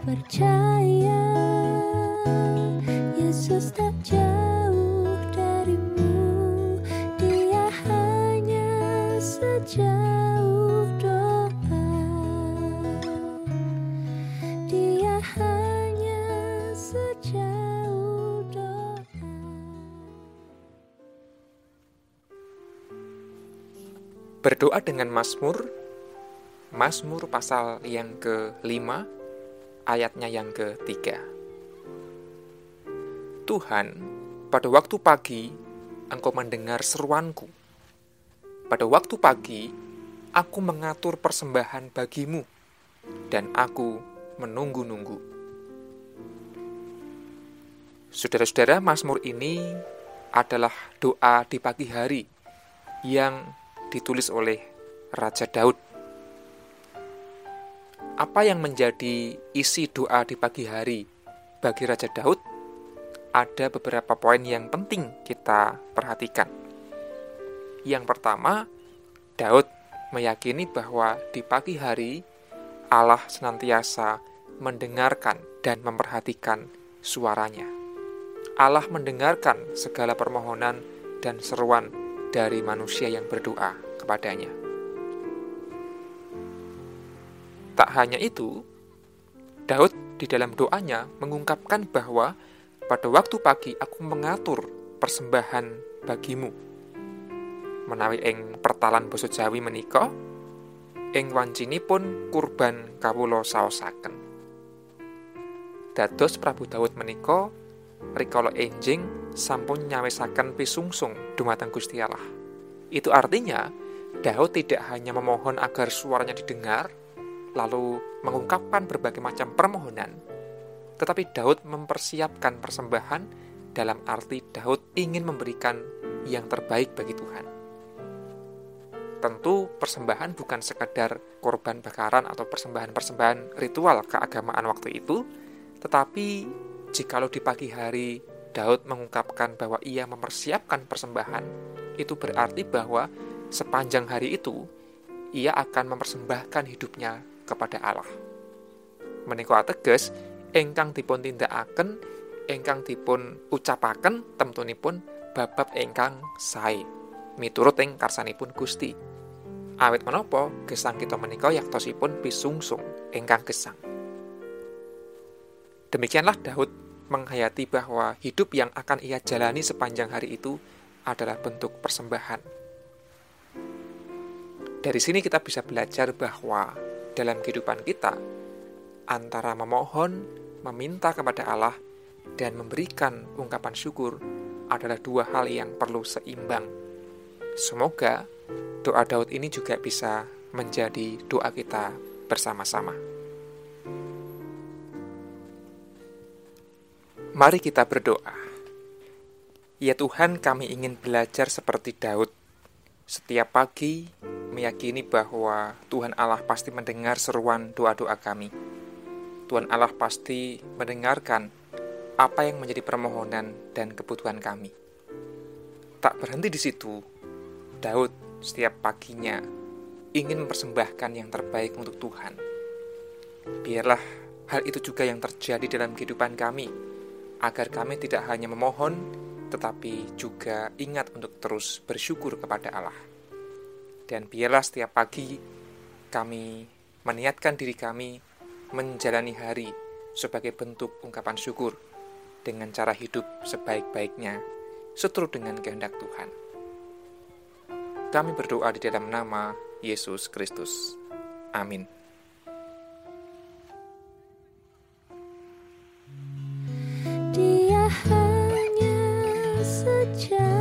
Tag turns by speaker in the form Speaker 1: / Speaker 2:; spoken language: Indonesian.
Speaker 1: percaya Yesus tak jauh darimu. Dia hanya sejauh doa. Dia hanya sejauh doa.
Speaker 2: Berdoa dengan Mazmur, Mazmur pasal yang ke-5, ayatnya yang ke-3. Tuhan, pada waktu pagi, Engkau mendengar seruanku. Pada waktu pagi, aku mengatur persembahan bagimu, dan aku menunggu-nunggu. Saudara-saudara, Mazmur ini adalah doa di pagi hari yang ditulis oleh Raja Daud. Apa yang menjadi isi doa di pagi hari bagi Raja Daud? Ada beberapa poin yang penting kita perhatikan. Yang pertama, Daud meyakini bahwa di pagi hari Allah senantiasa mendengarkan dan memperhatikan suaranya. Allah mendengarkan segala permohonan dan seruan dari manusia yang berdoa kepadanya. Tak hanya itu, Daud di dalam doanya mengungkapkan bahwa pada waktu pagi aku mengatur persembahan bagimu. Menawi ing pertalan basa Jawi menika, ing pun kurban kawula saosaken. Dados Prabu Daud menika rikala enjing sampun nyawisaken pisungsung dumateng Gusti Allah. Itu artinya Daud tidak hanya memohon agar suaranya didengar, lalu mengungkapkan berbagai macam permohonan, tetapi Daud mempersiapkan persembahan dalam arti Daud ingin memberikan yang terbaik bagi Tuhan. Tentu persembahan bukan sekadar korban bakaran atau persembahan-persembahan ritual keagamaan waktu itu, tetapi jikalau di pagi hari Daud mengungkapkan bahwa ia mempersiapkan persembahan, itu berarti bahwa sepanjang hari itu ia akan mempersembahkan hidupnya kepada Allah. Menika ateges ingkang dipun tindakaken ingkang dipun ucapaken temtunipun babab ingkang sae miturut ing karsanipun Gusti. Awit menapa gesang kita menika yaktosipun pisungsung ingkang gesang. Demikianlah Daud menghayati bahwa hidup yang akan ia jalani sepanjang hari itu adalah bentuk persembahan. Dari sini kita bisa belajar bahwa dalam kehidupan kita antara memohon, meminta kepada Allah, dan memberikan ungkapan syukur adalah dua hal yang perlu seimbang. Semoga doa Daud ini juga bisa menjadi doa kita bersama-sama. Mari kita berdoa. Ya Tuhan, kami ingin belajar seperti Daud. Setiap pagi, meyakini bahwa Tuhan Allah pasti mendengar seruan doa-doa kami. Tuhan Allah pasti mendengarkan apa yang menjadi permohonan dan kebutuhan kami. Tak berhenti di situ, Daud setiap paginya ingin mempersembahkan yang terbaik untuk Tuhan. Biarlah hal itu juga yang terjadi dalam kehidupan kami, agar kami tidak hanya memohon, tetapi juga ingat untuk terus bersyukur kepada Allah. Dan biarlah setiap pagi kami meniatkan diri kami menjalani hari sebagai bentuk ungkapan syukur dengan cara hidup sebaik-baiknya seturut dengan kehendak Tuhan. Kami berdoa di dalam nama Yesus Kristus. Amin.
Speaker 1: Dia 这